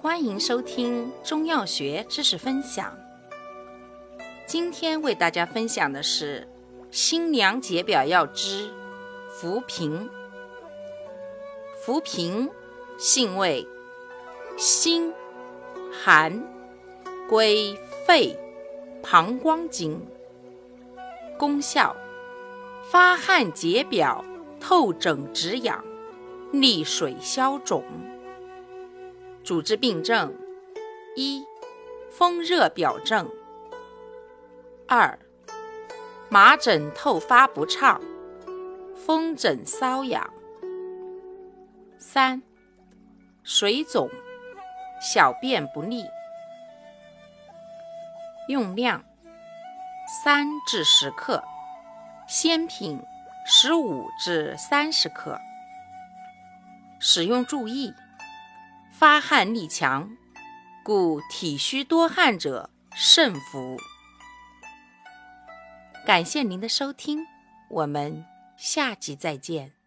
欢迎收听中药学知识分享。今天为大家分享的是新娘解表药之浮萍。浮萍性味辛寒，归肺、膀胱经。功效发汗解表、透疹止痒、利水消肿。主治病症：一、风热表症；二、麻疹透发不畅、风疹瘙痒；三、水肿、小便不利。用量：三至十克，鲜品十五至三十克。使用注意。发汗力强，故体虚多汗者慎服。感谢您的收听，我们下集再见。